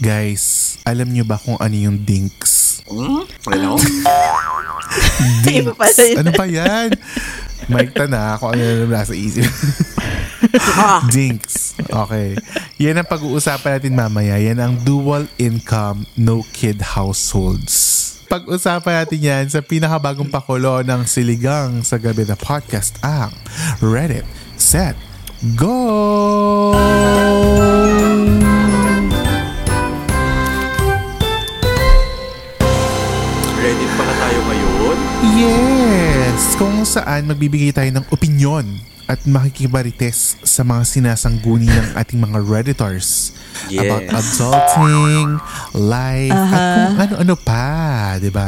Guys, alam nyo ba kung ano yung dinks? Ano? Dinks. Iba pala yun. ano pa yan? Mike na kung ano yung nasa isip. dinks. Okay. Yan ang pag-uusapan natin mamaya. Yan ang dual income, no kid households. Pag-usapan natin yan sa pinakabagong pakulo ng Siligang sa Gabi na podcast ang Reddit, Set, Go! Yes! Kung saan magbibigay tayo ng opinyon at makikibarites sa mga sinasangguni ng ating mga Redditors Yes. about adulting, life, at kung ano-ano pa, di ba?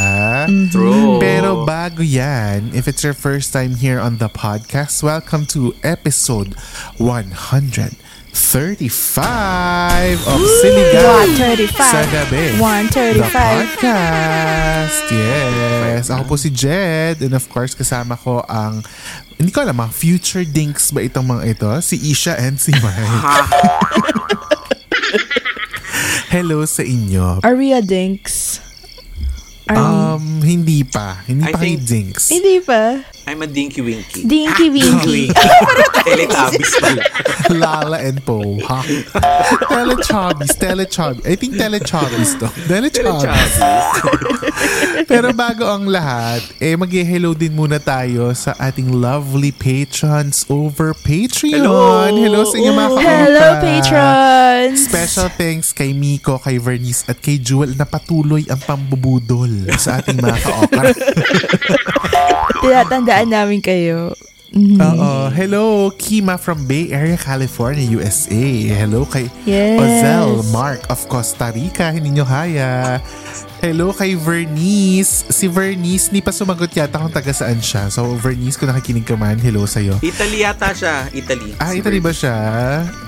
True. Pero bago yan, if it's your first time here on the podcast, welcome to episode 135 of Siligang 135. sa Gabi. 135. The podcast. Yes. Ako po si Jed. And of course, kasama ko ang, hindi ko alam, mga future dinks ba itong mga ito? Si Isha and si Mike. Hello sa inyo. Are we a dinks? Are Um, hindi pa. Hindi I pa think- dinks. we? Hindi pa. I'm a dinky winky. Dinky winky. Teletubbies pala. Lala and Po. Ha? Teletubbies. Teletubbies. I think Teletubbies to. Teletubbies. Pero bago ang lahat, eh mag-hello din muna tayo sa ating lovely patrons over Patreon. Hello! Hello sa inyo mga kakuka. Hello, patrons! Special thanks kay Miko, kay Vernice at kay Jewel na patuloy ang pambubudol sa ating mga ka-okra. Tinatandaan namin kayo. Oo. Hello, Kima from Bay Area, California, USA. Hello kay Yes. Ozel Mark of Costa Rica. Hindi nyo kaya. Hello kay Vernice. Si Vernice, ni pa sumagot yata kung taga saan siya. So, Vernice, kung nakikinig ka man, hello sa'yo. Italy yata siya. Italy. Ah, Italy ba siya?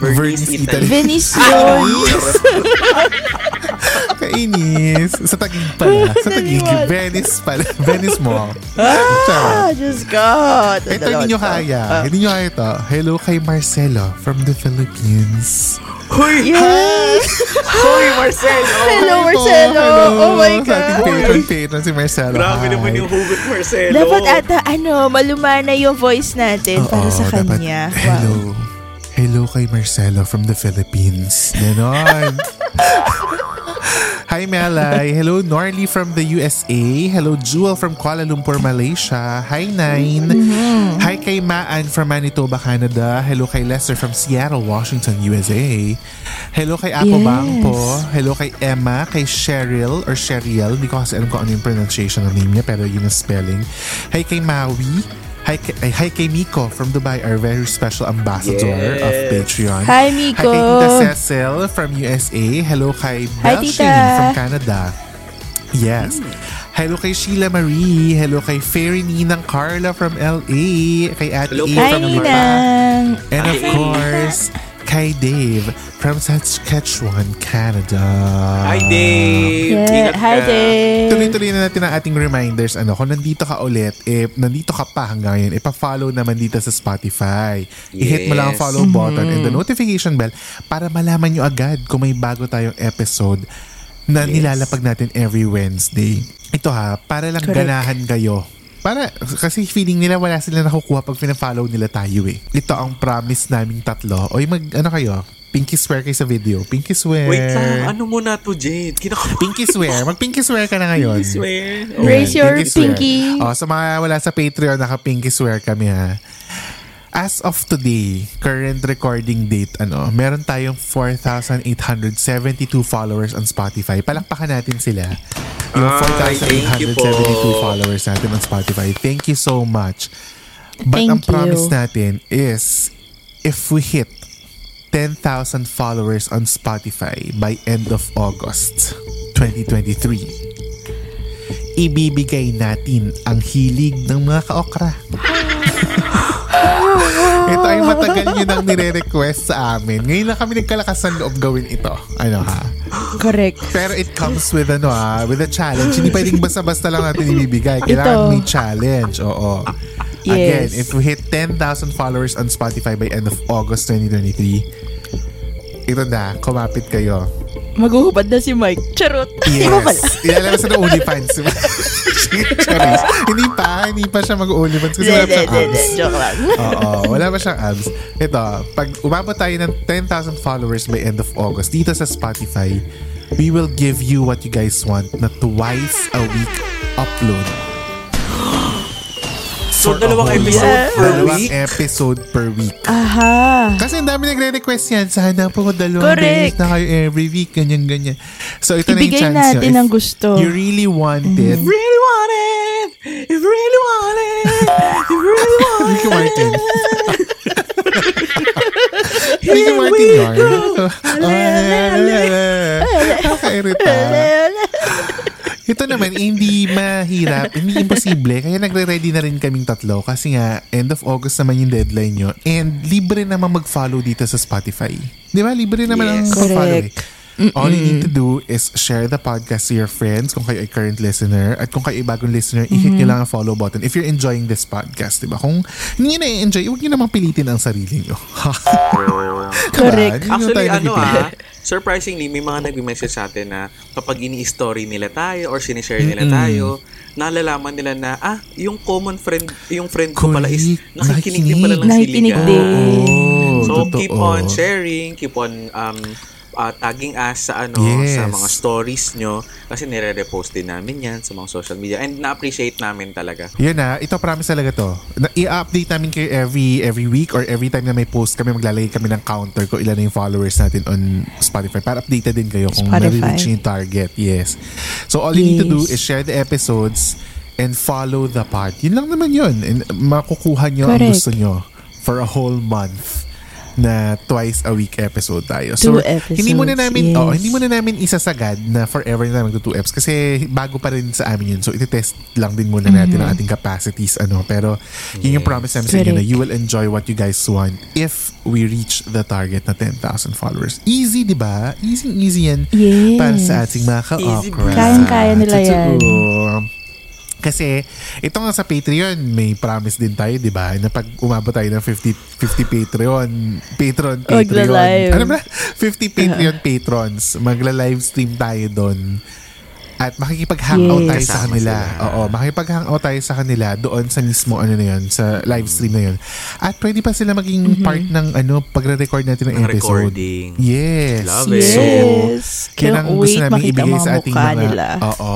Vernice, Italy. Venetian. Kainis. Sa Tagig pala. Sa Tagig. Venice pala. Venice Mall. ah, Diyos ko. Ito hindi nyo kaya. Hindi nyo kaya ito. Hello kay Marcelo from the Philippines. Hoy! Yes! Hoy, Marcelo! Hello. Marcelo. Hello. Oh my Sa ating God. patron, patron si Marcelo. Grabe naman yung hugot, Marcelo. Dapat ata, ano, malumana yung voice natin para Oo, sa dapat, kanya. Hello. Hello kay Marcelo from the Philippines. Ganon. Hi Melay. Hello Norly from the USA. Hello Jewel from Kuala Lumpur, Malaysia. Hi Nine. Mm-hmm. Hi kay Maan from Manitoba, Canada. Hello kay Lester from Seattle, Washington, USA. Hello kay Apo Yes. Bangpo. Hello kay Emma, kay Cheryl or Cheryl. Hindi ko kasi alam kung ano yung pronunciation ng name niya pero yun ang spelling. Hi kay Maui. Hi hi kay Miko from Dubai, our very special ambassador of Yes. Patreon. Hi, Miko. Hi kay Tita Cecil from USA. Hello kay Hi, Belshane Tita. from Canada. Yes. Hello kay Sheila Marie. Hello kay Fairy Ninang Carla from LA. Kay Ate Hello A Hi, from. Ninang. And of Hi. course, kay Dave from Saskatchewan, Canada. Hi, Dave! Yeah. Ingat Hi, ka. Dave. Tuloy-tuloy na natin ang ating reminders. Ano, kung nandito ka ulit, eh, nandito ka pa hanggang ngayon, ipa-follow naman dito sa Spotify. I-hit mo lang ang Yes. follow button and the notification bell para malaman nyo agad kung may bago tayong episode na nilalapag natin every Wednesday. Ito ha, para lang Correct. ganahan kayo. Para, kasi feeling nila wala sila nakukuha pag pina-follow nila tayo eh. Ito ang promise naming tatlo. Oy, mag, ano kayo? Pinky swear kayo sa video. Pinky swear. Wait lang, ano muna to, Jade? Kinaka- Pinky swear. Mag-pinky swear ka na ngayon. I swear. Oh. Raise your swear. pinky. Oh, sa mga wala sa Patreon, naka-pinky swear kami ha. As of today, current recording date, ano, meron tayong 4,872 followers on Spotify. Palakpakan natin sila. Yung Ay, thank you 4,872 po. followers natin on Spotify. Thank you so much. But Thank ang promise you. natin is, if we hit 10,000 followers on Spotify by end of August 2023, ibibigay natin ang hilig ng mga kaokra. ito ay matagal nyo nang nire-request sa amin. Ngayon na kami nagkalakas ng loob gawin ito. Ano ha? Correct. Pero it comes with ano ah, with a challenge. Hindi pwedeng basta-basta lang natin ibibigay. Kailangan Ito. may challenge. Oo. Yes. Again, if we hit 10,000 followers on Spotify by end of August 2023, ito na, kumapit kayo. Maghuhubad na si Mike. Charot. Iba pala. Yes. Ilalabas na OnlyFans. Charis. hindi pa, hindi pa siya mag-OnlyFans kasi wala pa siyang abs. Joke lang. Oo, wala pa siyang abs. Ito, pag umabot tayo ng 10,000 followers by end of August dito sa Spotify, we will give you what you guys want na twice a week upload. A dalawang episode month. per Dalawang week? episode per week. Aha. Kasi ang dami nagre-request yan. Sana po dalawang Correct. days na kayo every week. Ganyan, ganyan. So, ito na yung Ibigay chance natin ang gusto. You really want it. Really want it! You really want it! You really want Ricky it! Martin. Ricky Martin yun. Nakairita. Ito naman, hindi mahirap, hindi imposible. Kaya nagre-ready na rin kaming tatlo kasi nga, end of August naman yung deadline nyo. And libre naman mag-follow dito sa Spotify. Di ba? Libre naman ang Yes. mag-follow. eh. Correct. All you need to do is share the podcast to your friends kung kayo ay current listener at kung kayo ay bagong listener, i-hit nyo lang ang follow button if you're enjoying this podcast, di ba? Kung hindi nyo na-enjoy, huwag nyo namang pilitin ang sarili nyo. Correct. Diba? Actually, tayo ano ah, surprisingly, may mga nag-message sa atin na kapag ini-story nila tayo or sinishare nila tayo, nalalaman nila na, ah, yung common friend, yung friend ko pala is nakikinig din pala ng Nakikinig siligan. din. Oo, So, totoo. keep on sharing, keep on um, uh, tagging us sa ano Yes. sa mga stories nyo kasi nire-repost din namin yan sa mga social media and na-appreciate namin talaga. Yun na, ito promise talaga to. Na, i-update namin kayo every every week or every time na may post kami, maglalagay kami ng counter ko ilan na yung followers natin on Spotify para updated din kayo kung nare-reach yung target. Yes. So all you need to do is share the episodes and follow the pod. Yun lang naman yun. And makukuha nyo ang Correct. gusto nyo for a whole month na twice a week episode tayo. Two hindi muna episodes, namin, yes. oh, hindi muna namin isasagad na forever na magto 2 eps kasi bago pa rin sa amin yun. So, iti-test lang din muna natin ang ating capacities. ano Pero, yun yung promise namin sa inyo na you will enjoy what you guys want if we reach the target na 10,000 followers. Easy, di ba? Easy, easy yan Yes. para sa ating mga Easy ka-okra. Kayang-kaya nila yan. Kasi, ito nga sa Patreon, may promise din tayo, di ba? Na pag umabot tayo ng 50, 50 Patreon, Patreon. Magla-live. Ano ba? 50 Patreon patrons. Magla-live stream tayo doon. At makikipag-hangout Yes. tayo sa kanila. Oo, makikipag-hangout tayo sa kanila doon sa mismo ano na yun, sa live stream na yun. At pwede pa sila maging part ng ano, pagre-record natin ng episode. recording. Yes. Love it. So, Yes. kaya Can't ang gusto namin ibigay mga sa ating mga... nila. Oo.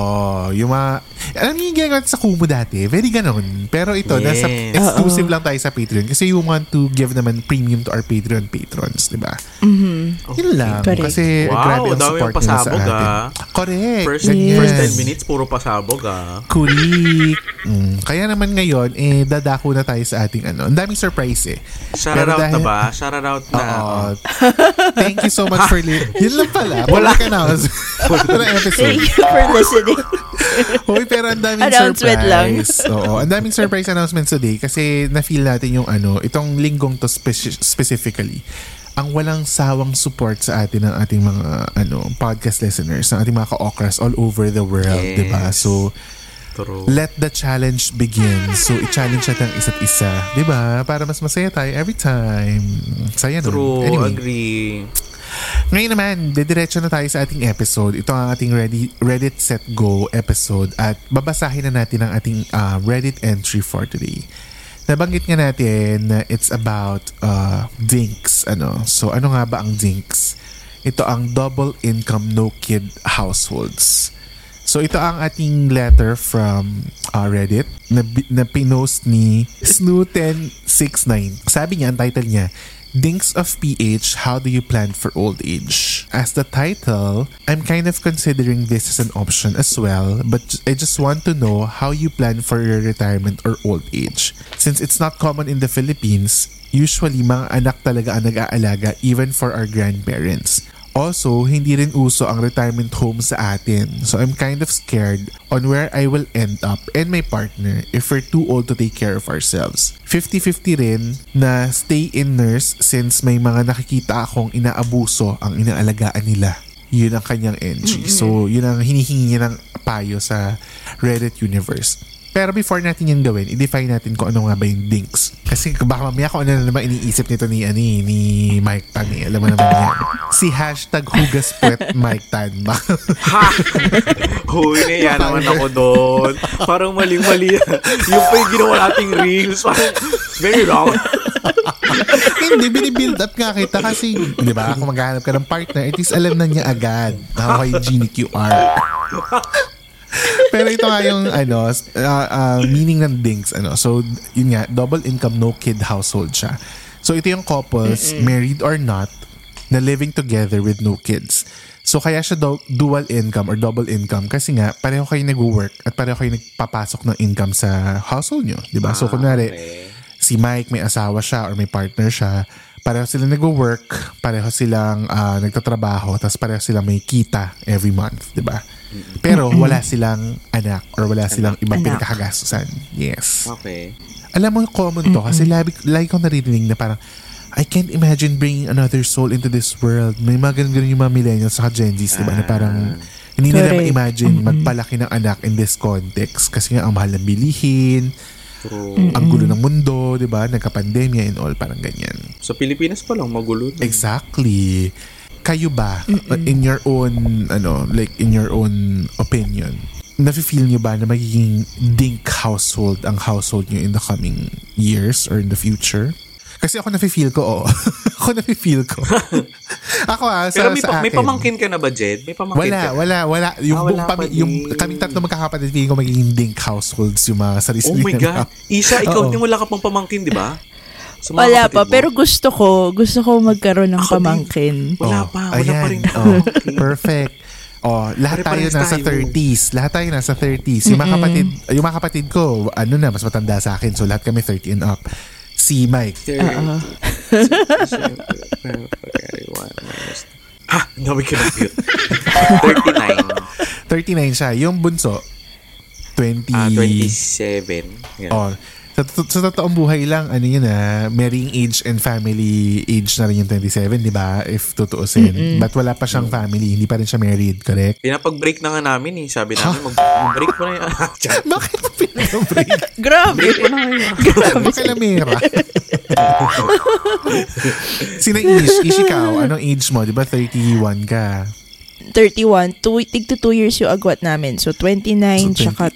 Yung mga... Alam niyo yung ginagawa sa Kumu dati? Very ganon. Pero ito, Yes. nasa exclusive lang tayo sa Patreon kasi we want to give naman premium to our Patreon patrons, di ba? Yun lang. Correct. Kasi Wow, grabe ang support nila sa pasabog, atin. ah. Correct. First, First 10 minutes, puro pasabog ah. Kulik. Mm. Kaya naman ngayon, eh, dadako na tayo sa ating ano. Ang daming surprise eh. Shout Pero out na dahil- ba? Shout out na. Oo. Thank you so much for li- Yun lang pala. Wala ka na. Wala episode. Thank you for listening. Hoy, pero ang daming Announcement lang. surprise. Oo, ang daming surprise announcements today kasi na-feel natin yung ano, itong linggong to speci- specifically ang walang sawang support sa atin ng ating mga ano podcast listeners, ng ating mga ka-okras all over the world, Yes. 'di ba? So True. let the challenge begin. So i-challenge natin ang isa't isa, ba? Para mas masaya tayo every time. Saya nun. True. Anyway, Agree. ngayon naman, dediretso na tayo sa ating episode. Ito ang ating Ready, Reddit Set Go episode at babasahin na natin ang ating uh, Reddit entry for today. Nabanggit nga natin na it's about uh, dinks. Ano? So ano nga ba ang dinks? Ito ang double income no kid households. So ito ang ating letter from uh, Reddit na, na pinost ni Snooten69. Sabi niya, ang title niya, Dinks of PH, How Do You Plan for Old Age? As the title, I'm kind of considering this as an option as well, but I just want to know how you plan for your retirement or old age. Since it's not common in the Philippines, usually mga anak talaga ang nag-aalaga even for our grandparents. Also, hindi rin uso ang retirement home sa atin. So I'm kind of scared on where I will end up and my partner if we're too old to take care of ourselves. 50-50 rin na stay in nurse since may mga nakikita akong inaabuso ang inaalagaan nila. Yun ang kanyang NG. So, yun ang hinihingi niya ng payo sa Reddit universe. Pero before natin yan gawin, i-define natin kung ano nga ba yung dinks. Kasi baka mamaya kung ano na naman iniisip nito ni, ani, ni Mike Tan. Eh. Alam mo naman yan. Si hashtag hugas puwet Mike Tan? Ha! Huy, naiya naman ako doon. Parang maling-mali. yung pa yung ginawa nating reels. Parang very wrong. Hindi, binibuild up nga kita kasi, di ba, kung maghanap ka ng partner, at least alam na niya agad how hygienic you are. Pero ito nga yung ano, uh, uh, meaning ng dinks. Ano. So, yun nga, double income, no kid household siya. So, ito yung couples, married or not, na living together with no kids. So, kaya siya do- dual income or double income kasi nga, pareho kayo nag-work at pareho kayo nagpapasok ng income sa household nyo. Di ba? So, kunwari, si Mike may asawa siya or may partner siya, pareho sila nag-work, pareho silang ah, nagtatrabaho, tapos pareho silang may kita every month, di ba? Pero wala silang anak or wala silang ibang Anak. pinakagastusan. Yes. Okay. Alam mo, common to kasi lagi, lagi kong naririnig na parang I can't imagine bringing another soul into this world. May mga ganun-ganun yung mga millennials sa Gen Zs, di ba? Na parang hindi nila Correct. ma-imagine magpalaki ng anak in this context kasi nga ang mahal ng bilihin, True. ang gulo ng mundo, di ba? Nagka-pandemya and all, parang ganyan. Sa Pilipinas pa lang magulo. na. Exactly. Kayo ba, in your own, ano, like in your own opinion, nafe-feel nyo ba na magiging dink household ang household nyo in the coming years or in the future? Kasi ako nafe-feel ko, oo. ako nafe-feel ko. ako ah, sa, Pero may, sa pa- may akin. pamangkin ka na ba, Jed? May pamangkin Wala, ka wala, wala. Yung, Ah, wala pami- pa yung kaming tatlo magkakapatid, feeling ko magiging dink households yung mga Oh sarili my God. Isha, Oo. ikaw din wala ka pang pamangkin, di ba? Mga Wala pa, mo. pero gusto ko, gusto ko magkaroon ng Ako din. pamangkin. Wala Oh, pa, wala ayan. pa rin. Oh, perfect. Oh, lahat tayo nasa tayo. 30s. Lahat tayo nasa 30s. Yung mga kapatid, yung mga kapatid ko, ano na, mas matanda sa akin. So lahat kami 30 and up. Si Mike. Ha? Ang dami ka ng cute. 39. 39 siya. Yung bunso, 20. Ah, 27. Yan. Oh, sa, to- sa totoong buhay lang, ano yun ah, marrying age and family age na rin yung 27, di ba? If tutuusin. But wala pa siyang family. Hindi pa rin siya married, correct? Pinapag-break na nga namin eh. Sabi namin, mag- mag-break mo na. Tiyan. Bakit mo pinag-break? Grabe. Grabe ka lamera. Sina Ish? Ish ikaw, anong age mo? Di ba 31 ka? 31. Two, tig to 2 years yung agwat namin. So, 29, So, 20, tsaka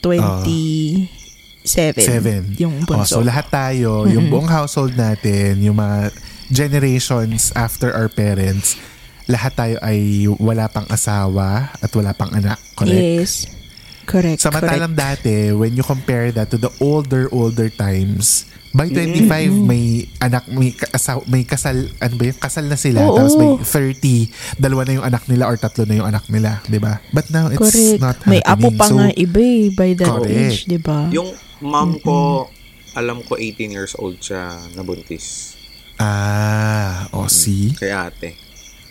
27. 7. Yung Oh, bunso. so lahat tayo, yung buong household natin, yung mga generations after our parents, lahat tayo ay wala pang asawa at wala pang anak. Correct? Yes. Correct, Samantalang correct. dati, when you compare that to the older, older times, by 25, may anak, may, kasaw, may kasal, ano ba yun? Kasal na sila. Oo. Tapos may 30, dalawa na yung anak nila or tatlo na yung anak nila. 'di ba? But now, it's Correct. not May apo happening. pa So, nga iba eh, by that Correct. age, di ba? Yung mom ko, alam ko 18 years old siya nabuntis. Ah, o see? Kay ate.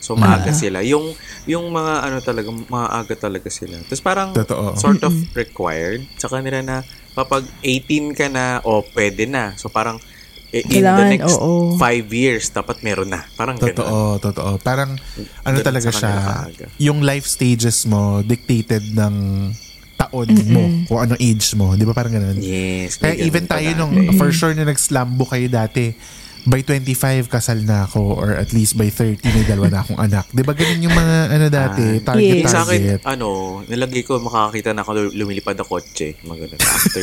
So, maaga sila. Yung, yung mga ano talaga, maaga talaga sila. Tapos parang Totoo. sort of required sa kanila na kapag 18 ka na, o oh, pwede na. So, parang eh, in the Kailangan, next oo. 5 years, dapat meron na. Parang ganun. Totoo, totoo. Parang ano Ganun talaga siya, kaaga. yung life stages mo dictated ng taon mo kung anong age mo. Di ba parang ganun? Yes. Kaya even ganun pa tayo nung, for sure, nung nag-slambo kayo dati, by 25, kasal na ako or at least by 30, may dalawa na akong anak. Di ba ganun yung mga ano dati, Ah. target, Yes. Sa akin, target. ano, nilagay ko, makakita na ako lumilipad na kotse. Mga ganun. After.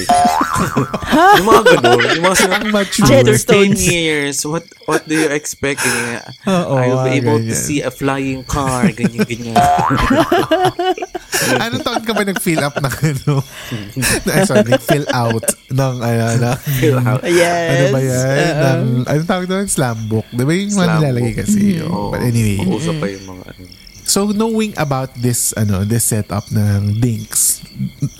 yung mga ganun. Yung mga sinabi, Ang mature. after 10 Jetstones. years, what what do you expect? Ganyan. Oo, I will be able to ganyan. see a flying car. Ganyan, ganyan. Anong taon ka ba nag-fill up ng ano? na, sorry, nag-fill out ng ano, na, Fill out. Yes. ano ba yan? Oo. ng, anong tawag doon? Slam book. Di ba yung mga Slam nilalagay book. kasi? oh. Oo. But anyway. Uusap pa yung mga ano. So knowing about this ano this setup ng dinks,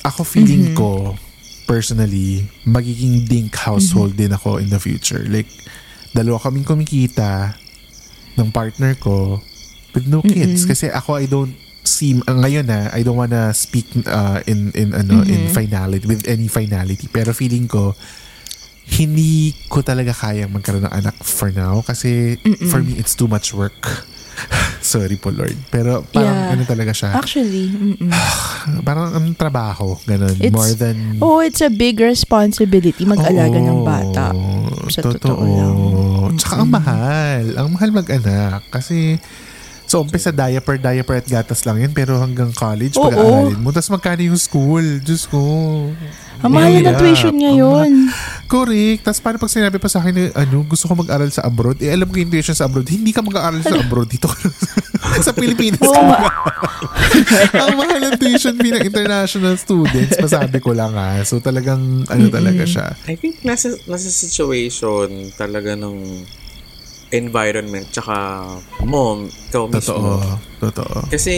ako feeling ko personally magiging dink household din ako in the future. Like dalawa kaming kumikita ng partner ko with no kids. Kasi ako, I don't see, uh, ngayon na, I don't wanna speak uh, in, in, ano, in finality, with any finality. Pero feeling ko, hindi ko talaga kayang magkaroon ng anak for now kasi for me it's too much work. Sorry po Lord. Pero parang Yeah. ano talaga siya. Actually, mm-mm. Parang ang trabaho, ganun. It's- More than... oh, it's a big responsibility mag-alaga ng bata. Sa totoo lang. Tsaka ang mahal. Ang mahal mag-anak. Kasi, so umpisa diaper, diaper at gatas lang yan. Pero hanggang college, Oo. pag-aaralin mo. Tapos magkano yung school? Diyos ko. Ang mahal na tuition Ang ngayon. Correct. Tapos paano pag sinabi pa sa akin na, ano, gusto ko mag-aral sa abroad? Eh, alam ko yung tuition sa abroad. Hindi ka mag-aaral sa abroad. Dito sa Pilipinas. Ka nga. ang mahal ng tuition fee ng international students. Masabi ko lang ha. So talagang, ano talaga siya. I think nasa, nasa situation talaga ng environment tsaka mo, ikaw Totoo. mismo. Totoo. Kasi,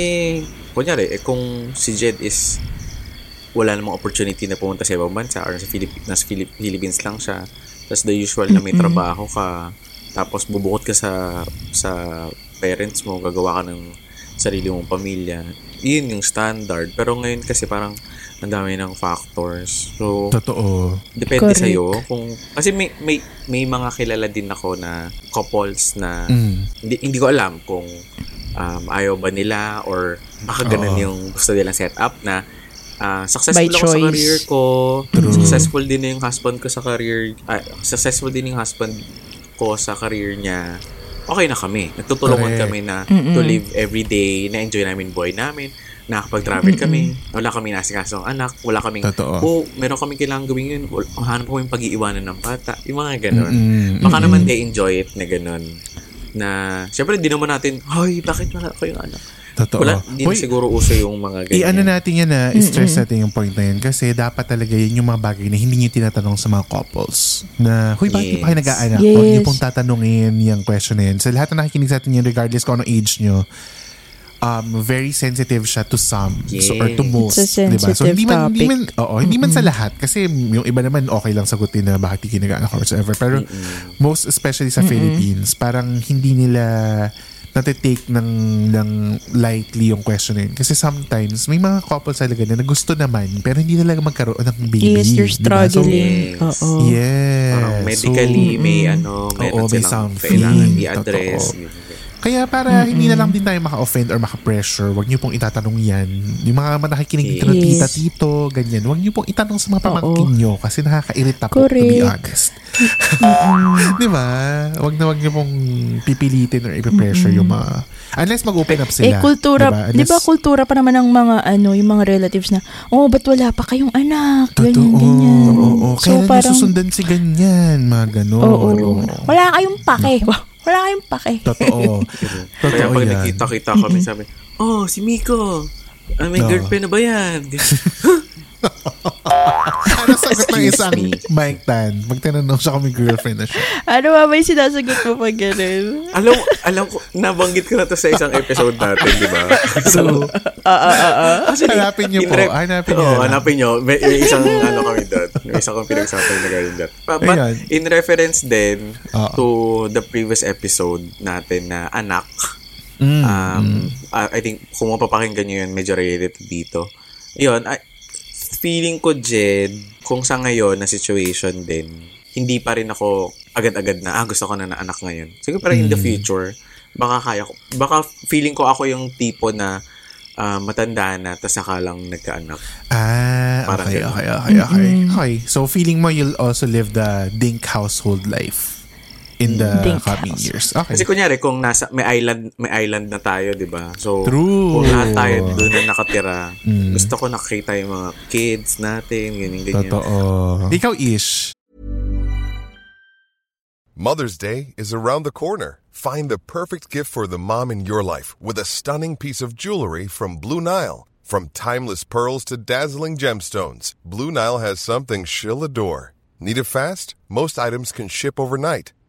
kunyari, eh, kung si Jed is wala namang opportunity na pumunta sa ibang bansa or nasa, Philip- nasa Philip- Philippines lang siya, tapos the usual na may trabaho ka, tapos bubukod ka sa sa parents mo, gagawa ka ng sarili mong pamilya, yun yung standard. Pero ngayon kasi parang ang dami ng factors. So, Totoo. Depende Correct. sa iyo kung kasi may may may mga kilala din ako na couples na Mm. hindi, hindi ko alam kung um, ayaw ba nila or baka ganun Oo. yung gusto nilang setup na ah, successful By ako sa career ko, True. successful din yung husband ko sa career, ah, successful din yung husband ko sa career niya. Okay na kami. Nagtutulungan Correct. kami na to live every day, na-enjoy namin buhay namin, nakakapag-travel kami, wala kami nasikaso ang anak, wala kaming, Totoo. oh, meron kami kailangan gawin yun, hanap ko yung pag-iiwanan ng bata, yung mga ganun. Mm-mm, Baka mm-mm. naman they enjoy it na ganun. Na, syempre, di naman natin, ay, bakit wala ko yung anak? Totoo. Wala, di na Hoy, siguro uso yung mga ganyan. I-ano natin yan na, i-stress natin yung point na yun kasi dapat talaga yun yung mga bagay na hindi nyo tinatanong sa mga couples. Na, huy, bakit yes. Yes. kayo nag-aanak? Yes. Huwag nyo pong tatanungin yung question na yun. Sa lahat na nakikinig sa atin yun, regardless kung anong age nyo, um, very sensitive siya to some so, or to Yes. most. It's a diba? So, hindi man, hindi sensitive man, oo, hindi man sa lahat. Kasi yung iba naman, okay lang sagutin na bakit hindi nag-aanak or whatsoever. Pero most especially sa Philippines, parang hindi nila natitake ng, ng lightly yung question na yun. Kasi sometimes, may mga couples talaga na gusto naman, pero hindi talaga magkaroon ng baby. Yes, you're diba? So, struggling. Yes. Oo. yes. Parang medically, So, may ano, meron Oo, may silang something. kailangan i-address. Totoo. Kaya para hindi na lang din tayo maka-offend or maka-pressure, wag niyo pong itatanong yan. Yung mga nakikinig dito ng Yes. tita, tito, ganyan. Wag niyo pong itanong sa mga pamangkin niyo kasi nakakairita po, to be Correct. honest. Di ba? Wag na wag niyo pong pipilitin or ipipressure yung mga... Unless mag-open up sila. Eh, kultura, di ba kultura pa naman ng mga, ano, yung mga relatives na, oh, ba't wala pa kayong anak? Ganyan, Totoo. ganyan. Oo. So, Kailan parang, susundan si ganyan? Mga ganon. oo, Oo. wala kayong pake. Wala kayong pake. Totoo. Kaya Totoo pag yan. nagkita-kita kami, sabi, oh, si Miko. Ah, may Oo. girlfriend na ba yan? Ano sagot ng isang me. Mike Tan? Magtanong siya kung may girlfriend na siya. Ano ba yung sinasagot mo pag ganun? alam, alam ko, nabanggit ko na to sa isang episode natin, di ba? So, Actually, Hanapin niyo po. in ref- Hanapin niyo Oo, na. hanapin niyo. May, may isang ano kami doon. May isang kong pinagsasabi na ganyan doon. But, but Ayan. in reference din Oo. to the previous episode natin na anak, Mm, um, I I think kung mapapakinggan nyo yun, medyo related dito. Yun, I, feeling ko, Jed, kung sa ngayon na situation din, hindi pa rin ako agad-agad na, ah, gusto ko na na anak ngayon. Siguro parang in the future, baka kaya ko, baka feeling ko ako yung tipo na ah, matanda na, tas saka lang nagkaanak. Ah, Parang okay, ganun. okay, okay, okay. Okay, so feeling mo you'll also live the Dink household life in the Dink coming house. years. Okay. Kasi kunyari, kung nasa, may island, may island na tayo, di ba? So, True. kung lahat tayo doon na nakatira, Mm. gusto ko nakita yung mga kids natin, ganyan, ganyan. Totoo. Ikaw, Ish. Mother's Day is around the corner. Find the perfect gift for the mom in your life with a stunning piece of jewelry from Blue Nile. From timeless pearls to dazzling gemstones, Blue Nile has something she'll adore. Need it fast? Most items can ship overnight.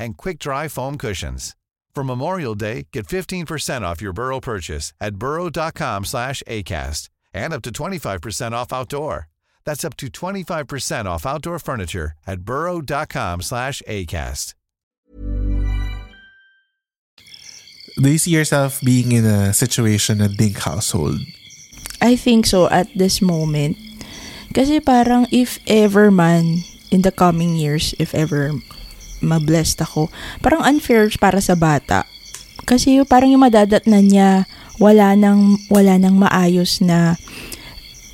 and quick-dry foam cushions. For Memorial Day, get 15% off your Burrow purchase at burrow.com slash ACAST and up to 25% off outdoor. That's up to 25% off outdoor furniture at burrow.com slash ACAST. Do you see yourself being in a situation a dink household? I think so at this moment. Kasi parang if ever man in the coming years, if ever mablessed ako, parang unfair para sa bata. Kasi parang yung madadatnan niya, wala nang, wala nang maayos na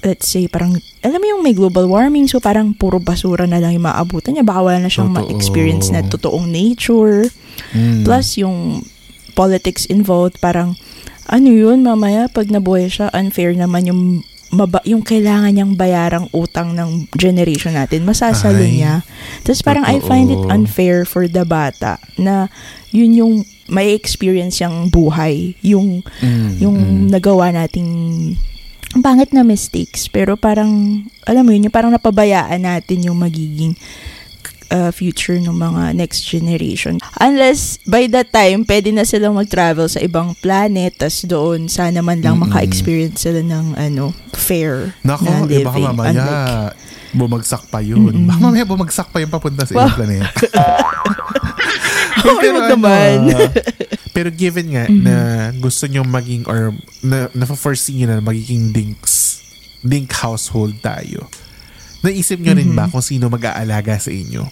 let's say, parang, alam mo yung may global warming, so parang puro basura na lang yung maabutan niya. Baka wala na siyang Totoo. ma-experience na totoong nature. Mm. Plus, yung politics involved, parang, ano yun, mamaya, pag nabuhay siya, unfair naman yung maba, yung kailangan niyang bayarang utang ng generation natin, masasalo Ay, niya. Tapos parang I find it totoo. unfair for the bata na yun yung may experience yung buhay, yung Mm, yung mm. nagawa nating ang pangit na mistakes pero parang alam mo yun yung parang napabayaan natin yung magiging uh, future ng mga next generation unless by that time pwede na silang mag-travel sa ibang planet tas doon sana man lang Mm-mm. maka-experience sila ng ano fair Nako, na eh, baka living mamaya unlike- bumagsak pa yun. Mm-mm. Baka mamaya bumagsak pa yung papunta sa Wow. ibang planeta. Oo naman. ah, pero given nga Mhm. na gusto nyo maging or na, na-foresee nyo na magiging dinks, dink household tayo, naisip nyo rin Mhm. ba kung sino mag-aalaga sa inyo?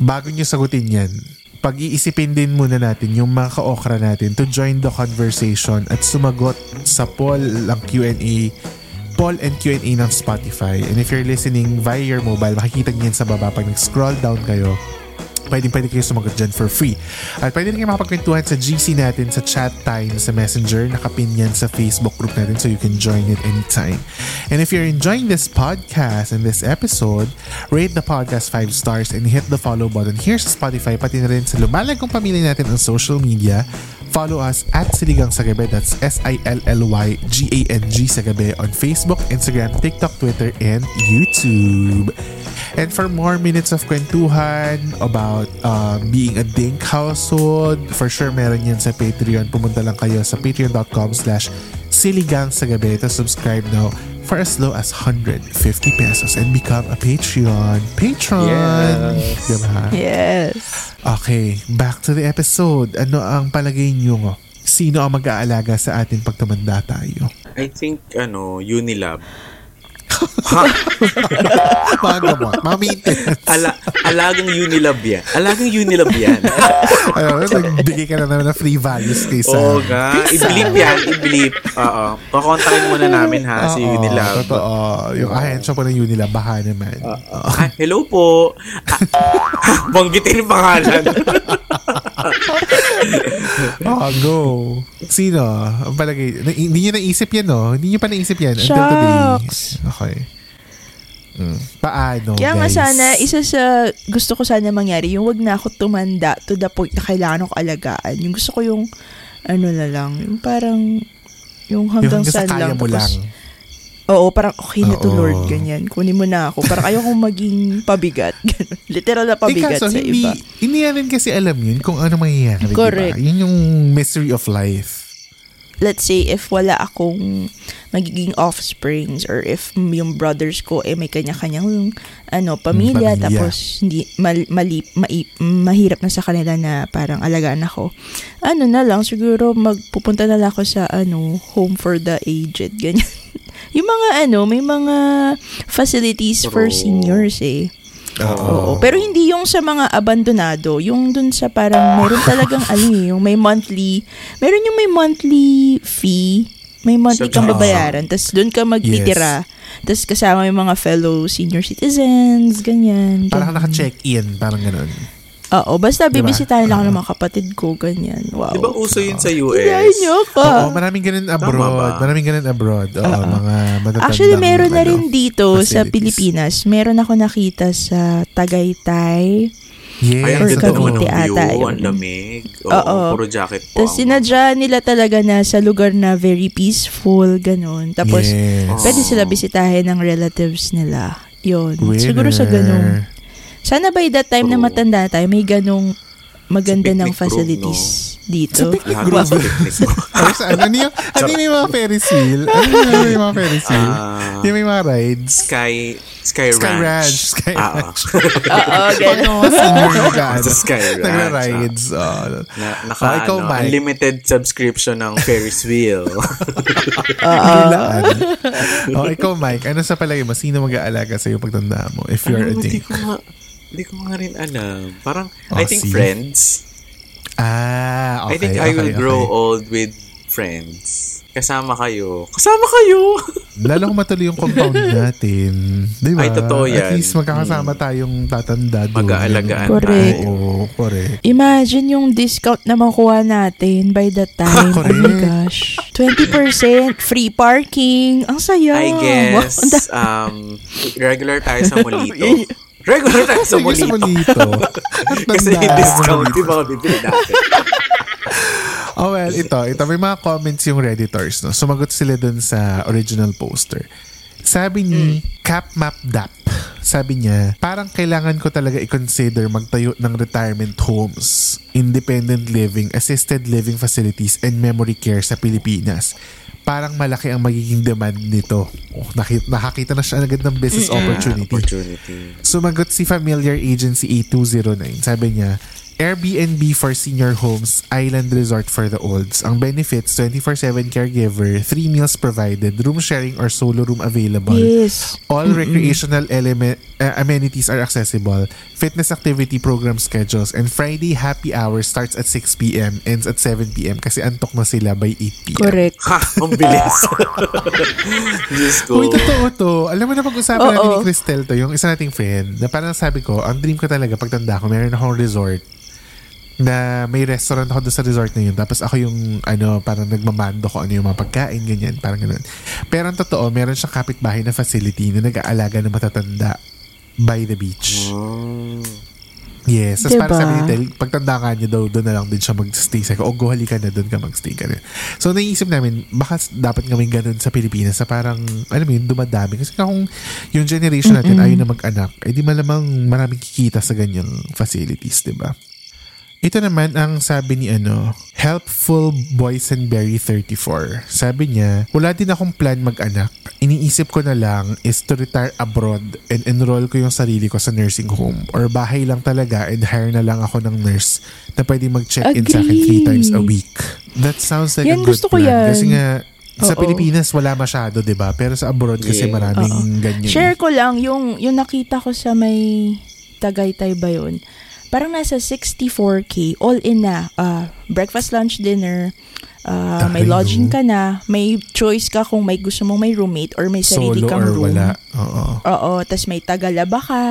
Bago nyo sagutin yan, pag-iisipin din muna natin yung mga ka-okra natin to join the conversation at sumagot sa poll ng Q&A poll and Q&A ng Spotify. And if you're listening via your mobile, makikita niyo yan sa baba pag nag-scroll down kayo. Pwede pwede kayo sumagot dyan for free. At pwede rin kayo makapagkwentuhan sa GC natin sa chat time sa Messenger. Nakapin yan sa Facebook group natin so you can join it anytime. And if you're enjoying this podcast and this episode, rate the podcast 5 stars and hit the follow button here sa Spotify pati na rin sa lumalagong pamilya natin on social media. Follow us at Siligang sa. That's S-I-L-L-Y-G-A-N-G sa on Facebook, Instagram, TikTok, Twitter, and YouTube. And for more minutes of kwentuhan about uh, being a dink household, for sure meron yan sa Patreon. Pumunta lang kayo sa patreon.com slash siligang sa gabi to subscribe now for as low as 150 pesos and become a Patreon. Patron! Yes. Diba? yes Okay, back to the episode. Ano ang palagay niyo? Sino ang mag-aalaga sa atin pag tumanda tayo? I think, ano, Unilab. Mga gamot, mga maintenance. Ala, alagang Unilab yan. Alagang Unilab yan. Ano, nagbigay ka na naman ng free values kay Sam. Oo nga. I-bleep yan. I-bleep. Oo. Kukontakin muna namin ha, si Unilab. Totoo. Yung ahensya po ng Unilab, baka naman. Ah, hello po. Banggitin yung pangalan. Oh, go. Sino? Ang palagay. Na, hindi nyo naisip yan, no? Hindi nyo pa naisip yan until today. Shucks. Okay. Mm. Paano, Kaya nga guys? sana, isa sa gusto ko sana mangyari, yung wag na ako tumanda to the point na kailangan ako alagaan. Yung gusto ko yung, ano na lang, yung parang, yung Yung hanggang hanggang sa saan kaya lang. mo Tapos, lang. Oo, parang okay na to Oo. Lord, ganyan. Kunin mo na ako. Parang ayokong maging pabigat. Ganun. Literal na pabigat sa hindi, iba. hindi natin kasi alam yun kung ano mangyayari. Correct. Diba? Yun yung mystery of life. Let's say, if wala akong magiging offsprings or if yung brothers ko eh may kanya-kanyang ano, pamilya, pamilya. tapos hindi mal, mali, mai- mahirap na sa kanila na parang alagaan ako. Ano na lang, siguro magpupunta na lang ako sa ano, home for the aged, ganyan. yung mga ano, may mga facilities for True. seniors eh. Oo. Oo. Pero hindi yung sa mga abandonado. Yung dun sa parang meron talagang ano eh, yung may monthly, meron yung may monthly fee, may monthly kang babayaran. Tapos dun ka magtitira. Tapos kasama yung mga fellow senior citizens, ganyan. Parang ganyan. naka-check-in. Parang ganun. Oo, basta Diba? bibisitahin lang ako Oo. ng mga kapatid ko, ganyan. Wow. Di ba uso yun sa US? niyo Oo, ka. maraming ganun abroad. Maraming ganun abroad. Oo, mga matatandang Actually, meron na ano, rin dito sa facilities. Pilipinas. Meron ako nakita sa Tagaytay. Yes. Ay, ang Or ganda naman ng view. Ang lamig. Oo, Oo. puro jacket po. Tapos sinadya nila talaga na sa lugar na very peaceful, ganun. Tapos, yes. pwede sila bisitahin ng relatives nila. Yun. Winner. Siguro sa ganung. Sana by that time na matanda tayo, may ganung maganda ng facilities dito. Lahat sa picnic. Or sa ano, ano yung, ano yung mga Ferris wheel? Ano yung may mga Ferris wheel? Ah, yung may mga rides? Sky, Sky Ranch. Sky Ranch. Sky Ah, ah. Ranch. Oo, ganun. Ano, Sa Sky Ranch, Nagra-rides. Oh. na, naka, Ah, ikaw, ano, Mike. unlimited subscription ng Ferris wheel. Lulaan. oh, ikaw, Mike, ano sa palagi mo? Sino mag-aalaga sa'yo pagtanda mo if you're a Ano, Hindi teen? Hindi ko nga rin alam. Parang, Oh, I think see? friends. Ah, okay. I think I will okay, grow okay. old with friends. Kasama kayo. Kasama kayo! Lalo kung matuloy yung compound natin. Di ba? Ay, totoo yan. At least magkakasama tayong tatanda doon. Mag-aalagaan Correct. tayo. Oo, correct. Imagine yung discount na makuha natin by that time. oh my gosh. 20% free parking. Ang saya. I guess, um, regular tayo sa Molito. Regular tayo sa Sige, sa Molito. Molito. Kasi discount, Molito. di ba bibili natin? Oh well, ito. Ito, may mga comments yung Redditors. No? Sumagot sila dun sa original poster. Sabi ni CapMapDap, sabi niya, parang kailangan ko talaga i-consider magtayo ng retirement homes, independent living, assisted living facilities, and memory care sa Pilipinas. Parang malaki ang magiging demand nito. Oh, nakita, nakakita na siya agad ng business opportunity. Opportunity. Sumagot si Familiar Agency A209. Sabi niya, Airbnb for senior homes, island resort for the olds. Ang benefits, 24-7 caregiver, 3 meals provided, room sharing or solo room available. Yes. All recreational element uh, amenities are accessible. Fitness activity program schedules and Friday happy hour starts at 6 p.m. ends at 7 p.m. kasi antok na sila by 8 p.m. Correct. Ha! Ang bilis. Diyos ko. Uy, totoo to. Alam mo na pag-usapan natin Oo. ni Cristel to, yung isa nating friend, na parang sabi ko, ang dream ko talaga pagtanda ko, meron akong resort na may restaurant ako doon sa resort na yun. Tapos ako yung, ano, parang nagmamando ko ano yung mga pagkain, ganyan, parang ganun. Pero ang totoo, meron siyang kapitbahay na facility na nag-aalaga ng matatanda by the beach. Oh. Yes. Tapos Diba? parang sabi ni Tel, pagtanda ka niya daw, doon na lang din siya mag-stay. Sabi ko, o go halika na doon ka mag-stay ka na. So naisip namin, baka dapat gawin ganun sa Pilipinas sa parang, alam mo yun, dumadami. Kasi kung yung generation natin ayaw na mag-anak, eh di malamang maraming kikita sa ganyang facilities, di ba? Ito naman ang sabi ni ano, Helpful Boysenberry 34. Sabi niya, wala din akong plan mag-anak. Iniisip ko na lang is to retire abroad and enroll ko yung sarili ko sa nursing home or bahay lang talaga and hire na lang ako ng nurse na pwede mag-check-in sa akin three times a week. That sounds like Yan, a good gusto ko plan. yan. Kasi nga, sa Oo. Pilipinas wala masyado, 'di ba? Pero sa abroad kasi Yeah. maraming ganyan. Share ko lang yung, yung nakita ko sa may Tagaytay ba yun? Parang nasa 64K, all in na. Ah, breakfast, lunch, dinner, ah, may lodging ka na, may choice ka kung may gusto mong may roommate or may sarili Solo kang or room. wala. Oo. Oo, tas may tagalaba ka,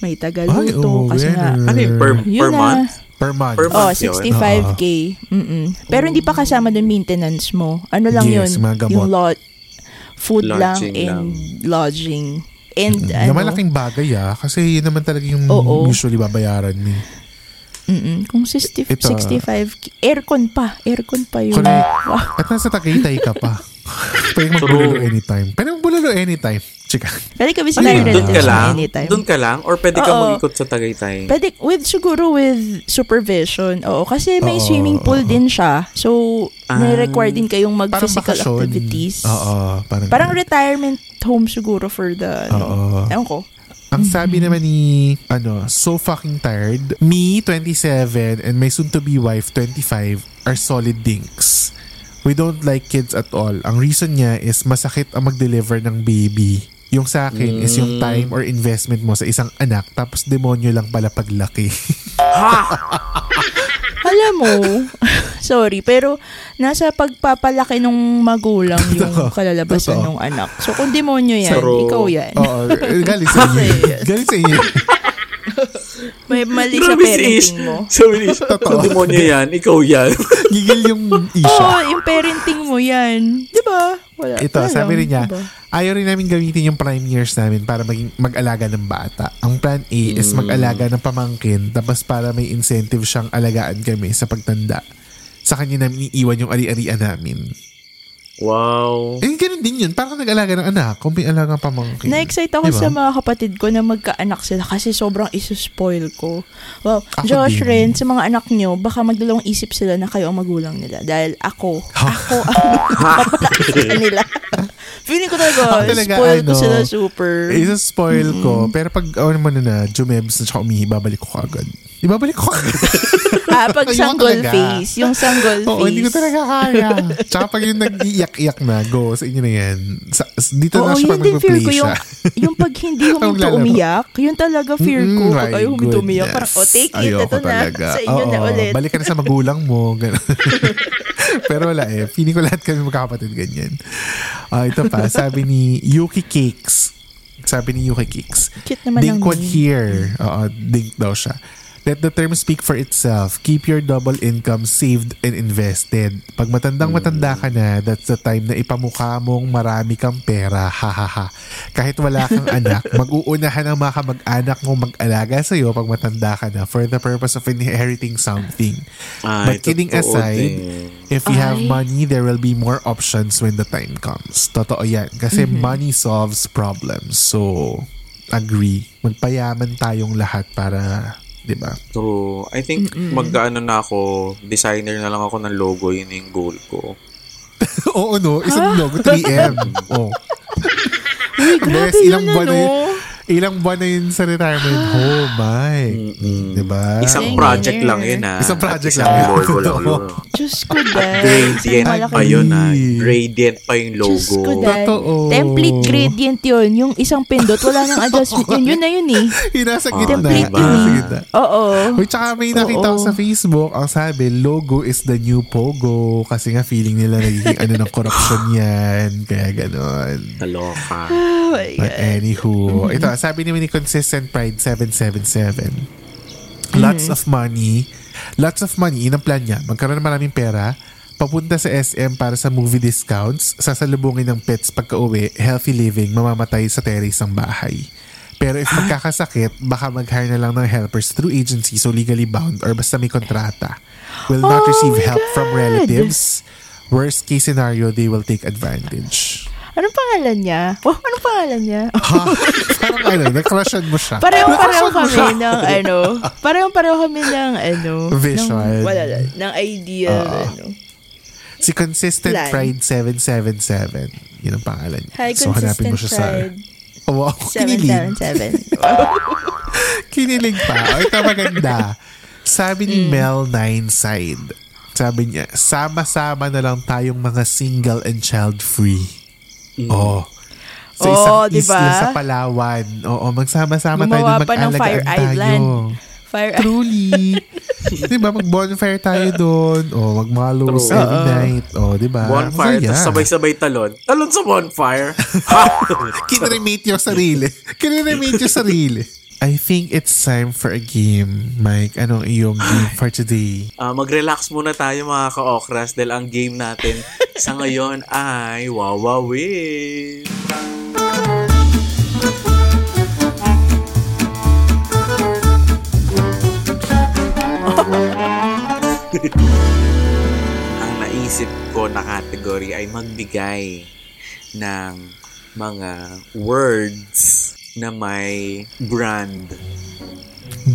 may Ay, tagaluto, oh, kasi nga, Ano yun, per, per na. month? Per month. Per Oh, month yun? 65k. Mm-mm. Pero hindi pa kasama dun maintenance mo. Ano lang Yes, yun? Yung lo- food lang Lodging and lodging. And Na ano, malaking bagay ah. Kasi yun naman talaga yung Oo. usually babayaran ni. mm kung 60, Ito. 65k. Aircon pa. Aircon pa yun. Correct. Wow. At nasa Tagaytay ka pa. Pwede magbulalo anytime. Pwede magbulalo anytime. Chika. Pwede ka bisita yun, yung doon ka lang? anytime. Doon ka lang? Or pwede ka Oo. mag-ikot sa Tagaytay? Pwede, with, siguro with supervision. Oo, kasi may Oo, swimming pool oo. din siya. So, may Ah. require din kayong mag-physical bakasyon. activities. Oo. Parang, Parang retirement home siguro for the, ano, Oo. ewan ko. Ang sabi naman ni, ano, so fucking tired. Me, 27, and my soon-to-be wife, 25, are solid dinks. We don't like kids at all. Ang reason niya is masakit ang mag-deliver ng baby. Yung sa akin is yung time or investment mo sa isang anak tapos demonyo lang pala paglaki. Alam mo, sorry, pero nasa pagpapalaki ng magulang yung kalalabasan ng anak. So kung demonyo yan, True. ikaw yan. Oo. Galing sa inyo. Galing sa inyo. May mali sa parenting mo. Sabi ni Ish, kung demonyo yan, ikaw yan. Gigil yung Oo, isha. yung parenting mo yan. Di ba? Wala. Ito, wala sabi rin niya, Diba? ayaw rin namin gamitin yung prime years namin para maging mag-alaga ng bata. Ang plan A is mag-alaga ng pamangkin tapos para may incentive siyang alagaan kami sa pagtanda. Sa kanya namin iiwan yung ari-arian namin. Wow. Eh, ganun din yun. Parang nag-alaga ng anak kung may alagang pamangkin. Na-excite ako Diba? sa mga kapatid ko na magkaanak sila kasi sobrang isuspoil ko. Wow. Ako Josh, din. Ren, sa mga anak nyo, baka magdalawang isip sila na kayo ang magulang nila. Dahil ako, ako ang papalaki sa kanila. Feeling ko talaga, Ako talaga, spoil ko ano, sila super. Isa-spoil ko. Pero pag ano mo na na, jumebs na tsaka umihi, babalik ko agad. Ibabalik ko ah, pag sanggol talaga. face. Yung sanggol Oo, face. hindi ko talaga kaya. Tsaka pag yung nag-iyak-iyak na, go, sa inyo na yan. Sa, dito na Oo, siya yun pag magpa-play ko. Yung, siya. yung pag hindi Pag huminto umiyak, yun talaga fear ko. Mm, Pag my ayaw huminto umiyak, parang, oh, take it, Ayoko ito na. talaga. Sa inyo na Oo, ulit. Balik ka na sa magulang mo. Pero wala eh. Feeling ko lahat kami magkakapatid ganyan. Ah, ito pa. Sabi ni Yuki Cakes. Sabi ni Yuki Cakes. Cute naman Dink ang what here. Oo, dink daw siya. Let the term speak for itself. Keep your double income saved and invested. Pag matandang matanda ka na, that's the time na ipamukha mong marami kang pera. Ha ha ha. Kahit wala kang anak, mag-uunahan ang mga kamag-anak mong mag-alaga sa'yo pag matanda ka na for the purpose of inheriting something. Ay, But kidding aside, din. if you have Ay. money, there will be more options when the time comes. Totoo yan. Kasi Mm-hmm. money solves problems. So, agree. Magpayaman tayong lahat para, di ba? True. I think mag-ano na ako, designer na lang ako ng logo, yun yung goal ko. Oo, no? Isang logo, 3M. oh. Uy, grabe Bes, ilang yun, buwan ano? Ilang buwan na yun sa retirement home, my. Di ba? Isang Dang project lang yun ah. Isang project Isang lang yun. logo lang. Diyos ko, dad. Gradient Malaki- pa yun ah. Gradient pa yung Diyos logo. ko, dad. Totoo. Template gradient yun. Yung isang pindot, wala nang adjustment. Yun, yun na yun eh. Yung nasa Ah, gitna. Template diba? yun eh. Oo. Uy, tsaka may nakita ko sa Facebook, ang sabi, logo is the new pogo. Kasi nga feeling nila nagiging ano ng corruption yan. Kaya ganon. Kaloka. Oh my But God. anywho, ito, sabi naman ni Consistent Pride 777, lots of money, lots of money, yun ang plan niya. Magkaroon ng maraming pera, papunta sa SM para sa movie discounts, sasalubungin ng pets pagka uwi, healthy living, mamamatay sa terrace ng bahay. Pero if magkakasakit, baka mag-hire na lang ng helpers through agency so legally bound or basta may kontrata. Will not Oh receive help from God. relatives. Worst case scenario, they will take advantage. Anong pangalan niya? Oh, anong pangalan niya? Parang ano, na-crushan mo siya. Pareho-pareho kami ng ano, pareho-pareho kami ng ano, Visual. Ng, wala, wala, ng ideal, Oo. ano. Si Consistent Plan. Pride 777. Yun ang pangalan niya. Hi, so, hanapin mo siya Consistent sa... Oh, wow, kinilig. 777. Kinilig pa. O, ito maganda. Sabi Mm. ni Mel Nineside, sabi niya, sama-sama na lang tayong mga single and child-free. Oh. Sa isang diba? isla sa Palawan. Oo, magsama-sama tayo Gumawa pa ng mag-alagaan Fire tayo. Island. Fire Truly. di ba? Mag-bonfire tayo doon. O, mag-malo True. every night. O, di ba? Bonfire, Masaya. tapos sabay-sabay talon. Talon sa bonfire. Kinremate yung sarili. Kinremate yung sarili. I think it's time for a game. Mike, anong iyong game for today? Ah, mag-relax muna tayo mga ka-okras dahil ang game natin sa ngayon ay Wawawin. ang naisip ko na category ay magbigay ng mga words na may brand.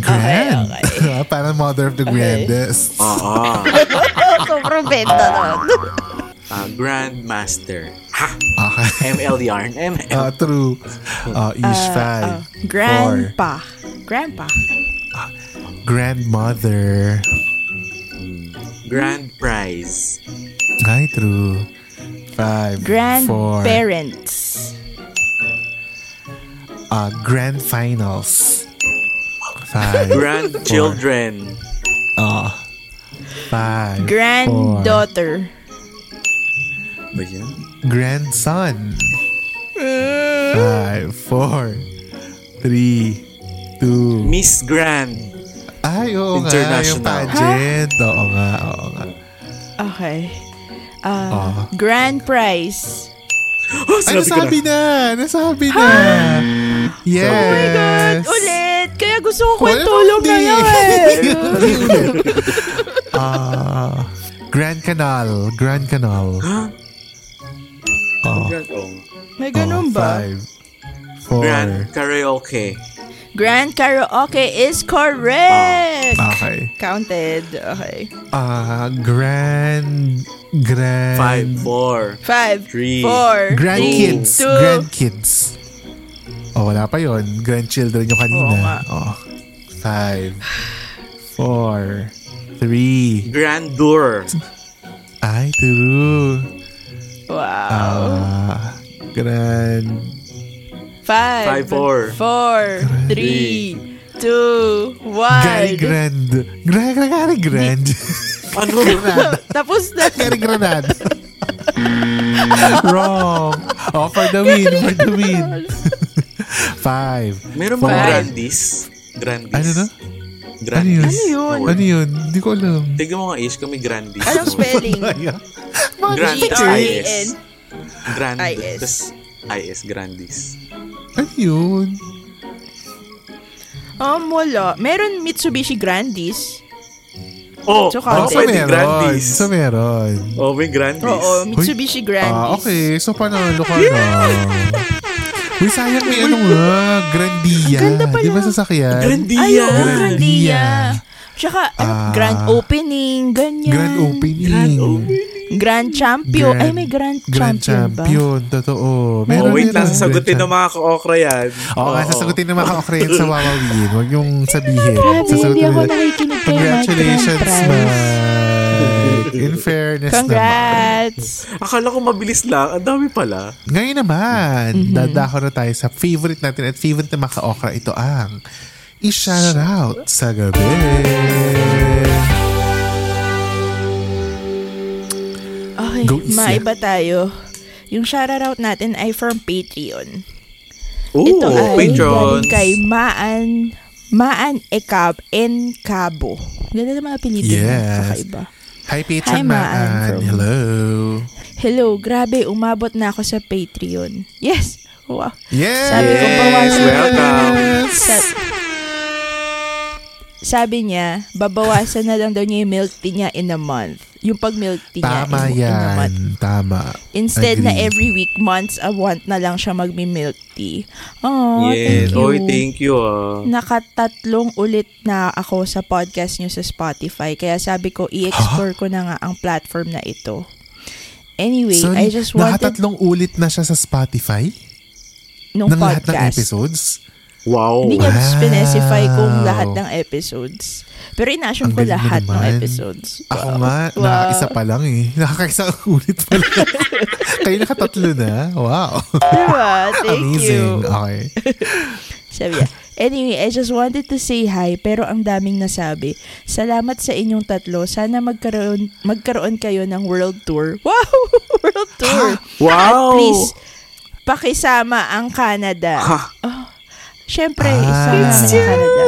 Grand. Okay, Parang mother of the grandest. Oo. Sobrang benta nun. Ah, Grandmaster. Ha! Okay. ML yarn. ML. Ah, true. Uh, each five. Four. Grandpa. Grandpa. Grandmother. Grand prize. Ay, true. Five. Four. Grandparents. Uh, grand finals. Five. Grandchildren. Uh, five. Four. Granddaughter. Ba yan? Grandson. Five, four, three, two. Miss Grand. Ay, oo nga. Yung International. pageant. Oo nga, oo nga. Okay. Uh, Ah. Grand prize. Oh, Ay, ko na. nasabi na! Nasabi na! Yes! Oh my God! Ulit! Kaya gusto ko kwentulong na eh. Ah, Grand Canal. Grand Canal. Ha? Oh, Grand, oh. May ganun oh, ba? Five. Four. Grand karaoke. Grand karaoke is correct! Okay. Counted. Okay. Ah, Grand... Grand... Five, four, Five, Three. four, Grandkids. two. Grandkids. Oh, wala pa yon. Grandchildren yung kanina. Oo nga. Oh. Five. Four. Three. grandeur. Ay, true. Wow. Ah, grand... Five, Five, four. four, three, two, Gary one. Grand. Gary, Gary Grand. Ano? Tapos na. Gary Granada. Wrong. Oh, for the win. For the win. Five. Meron bang grandis? Grandis. Ano na? Grandis. Ano yun? Ano yun? Ano yun? Hindi ko alam. Tignan mo nga, Ish, kung may grandis. Anong no? spelling? Grand G-R-A-N. IS. Grand. IS, grandis. Ano yun? Um, wala. Meron Mitsubishi Grandis. Oh, So, oh, counted. so pwede meron. grandis. So meron. Oh, may grandis. Oo, Mitsubishi Grandis. Ah, okay. So, panalo ka na. Uy, sayang may ano nga. Grandia. Ganda pala. Di ba sasakyan? Grandia. Ay, Grandia. Grandia. Tsaka, ano, Ah. grand opening, ganyan. Grand opening. Grand opening. Grand champion. Ay, may grand, Grand champion, ba? champion. Totoo. Oh, wait lang, meron. sasagutin Grand ng mga ka-okra yan. Oo, nga, sasagutin ng mga ka-okra sa Wawawin. Huwag yung sabihin. Grabe, hindi Sasagutin ako nakikinig kay Congratulations, Grand. Mike. In fairness naman. Congrats! Akala ko mabilis lang. Ang dami pala. Ngayon naman, Mhm. dadako na tayo sa favorite natin at favorite na mga ka-okra. Ito ang i-shout out sa gabi. Okay, Go, maiba tayo. Yung shoutout natin ay from Patreon. Ooh, Ito ay patrons. galing kay Maan Maan Ekab N Cabo. Ganda ng mga mo. Yes. Kakaiba. Hi, Patron Hi, Maan Maan. from- Hello. Hello, grabe, umabot na ako sa Patreon. Yes! Wow. Yes! Sabi ko, bawasan welcome. Sa- sabi niya, babawasan na lang daw niya yung milk tea niya in a month. Yung pag milk tea niya Tama in, in a month. yan. Tama. Instead na Agree. every week, months a want na lang siya magmi-milk tea. Oh, yes. thank you. Oy, thank you. Ah. Nakatatlong ulit na ako sa podcast niyo sa Spotify. Kaya sabi ko, i-explore ko na nga ang platform na ito. Anyway, So, I just wanted nakatatlong ulit na siya sa Spotify nung ng lahat ng podcast. episodes. Wow. Hindi niya Wow. specify kung lahat ng episodes. Pero in-assume Ang ko lahat ng episodes. Ako Wow. nga, Wow. nakakaisa pa lang eh. Nakakaisang ulit pa lang. Kayo nakatatlo na. Wow. Diba? Thank Amazing. you. Okay. Sabi niya. Anyway, I just wanted to say hi pero ang daming nasabi. Salamat sa inyong tatlo. Sana magkaroon magkaroon kayo ng world tour. Wow! world tour. Wow. At please, pakisama ang Canada. Ha? Oh, Siyempre, Ah. ang Canada.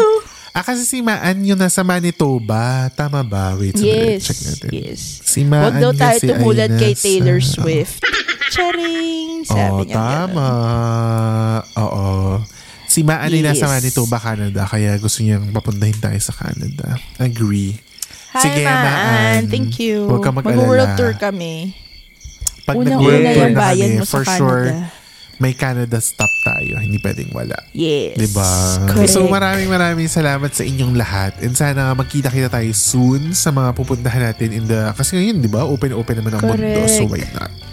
Ah, kasi si Maan yung nasa Manitoba. Tama ba? Wait, sandali. Yes, Check natin. yes. Si Maan Huwag daw tayo ay tumulad kay Taylor Swift. Charing! Sabi Oo, niya tama. ganun. Oo. Si Maan ay nasa Yes. Manitoba, Canada. Kaya gusto niyang papuntahin tayo sa Canada. Agree. Hi, Sige, Maan. Maan. Thank you. Huwag ka mag-alala. Mag-world tour kami. Pag Unang-una nag-world tour yung bayan kami, mo sa for Canada. sure, may Canada stop tayo. Hindi pwedeng wala. Yes. Diba? Correct. So maraming maraming salamat sa inyong lahat. And sana magkita-kita tayo soon sa mga pupuntahan natin in the... Kasi ngayon, di ba? Open-open naman ang mundo. Correct. So why not?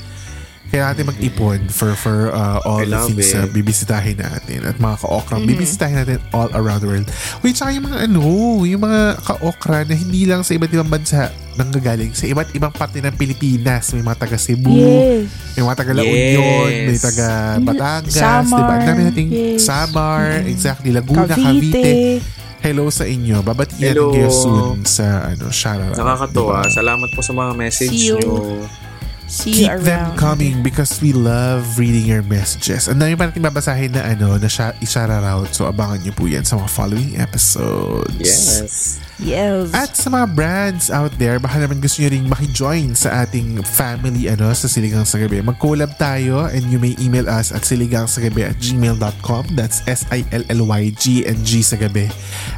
Kaya natin mag-ipon for for uh, all I the things na bibisitahin natin at mga ka-okra. Mhm. Bibisitahin natin all around the world. Wait, saka yung mga ano, yung mga ka-okra na hindi lang sa iba't ibang bansa nanggagaling sa iba't ibang parte ng Pilipinas. May mga taga Cebu, Yes. may mga taga La Union, Yes. may taga Batangas, Samar, diba? Ang dami nating yes. Samar, exactly, Laguna, Cavite. Cavite. Hello sa inyo. Babatian Hello. kayo soon sa ano, shoutout. Nakakatuwa. Diba? Salamat po sa mga message See you. nyo. See you Keep them around. coming because we love reading your messages. Ang dami pa natin babasahin na ano, na siya, i-shoutout. So, abangan niyo po yan sa mga following episodes. Yes. Yes. At sa mga brands out there, baka naman gusto nyo ring makijoin sa ating family ano, sa Siligang sa Gabi. Mag-collab tayo and you may email us at siligangsagabi at gmail.com. That's S-I-L-L-Y-G-N-G sa gabi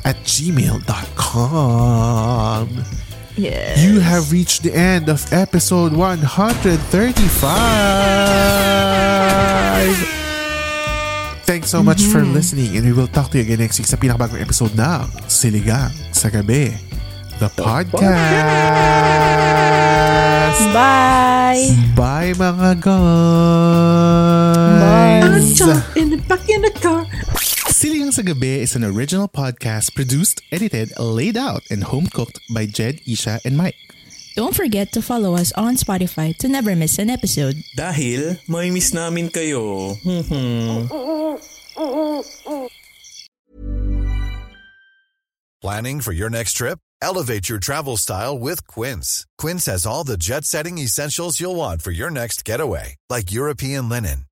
at gmail.com. yes. You have reached the end of episode 135. Thanks so much for listening and we will talk to you again next week sa pinakabagong episode ng Siligang sa Gabi, the podcast. Bye. Bye mga guys! in the back in the car. Siligang sa Gabi is an original podcast produced, edited, laid out, and home-cooked by Jed, Isha, and Mike. Don't forget to follow us on Spotify to never miss an episode. Dahil may miss namin kayo. Planning for your next trip? Elevate your travel style with Quince. Quince has all the jet setting essentials you'll want for your next getaway, like European linen,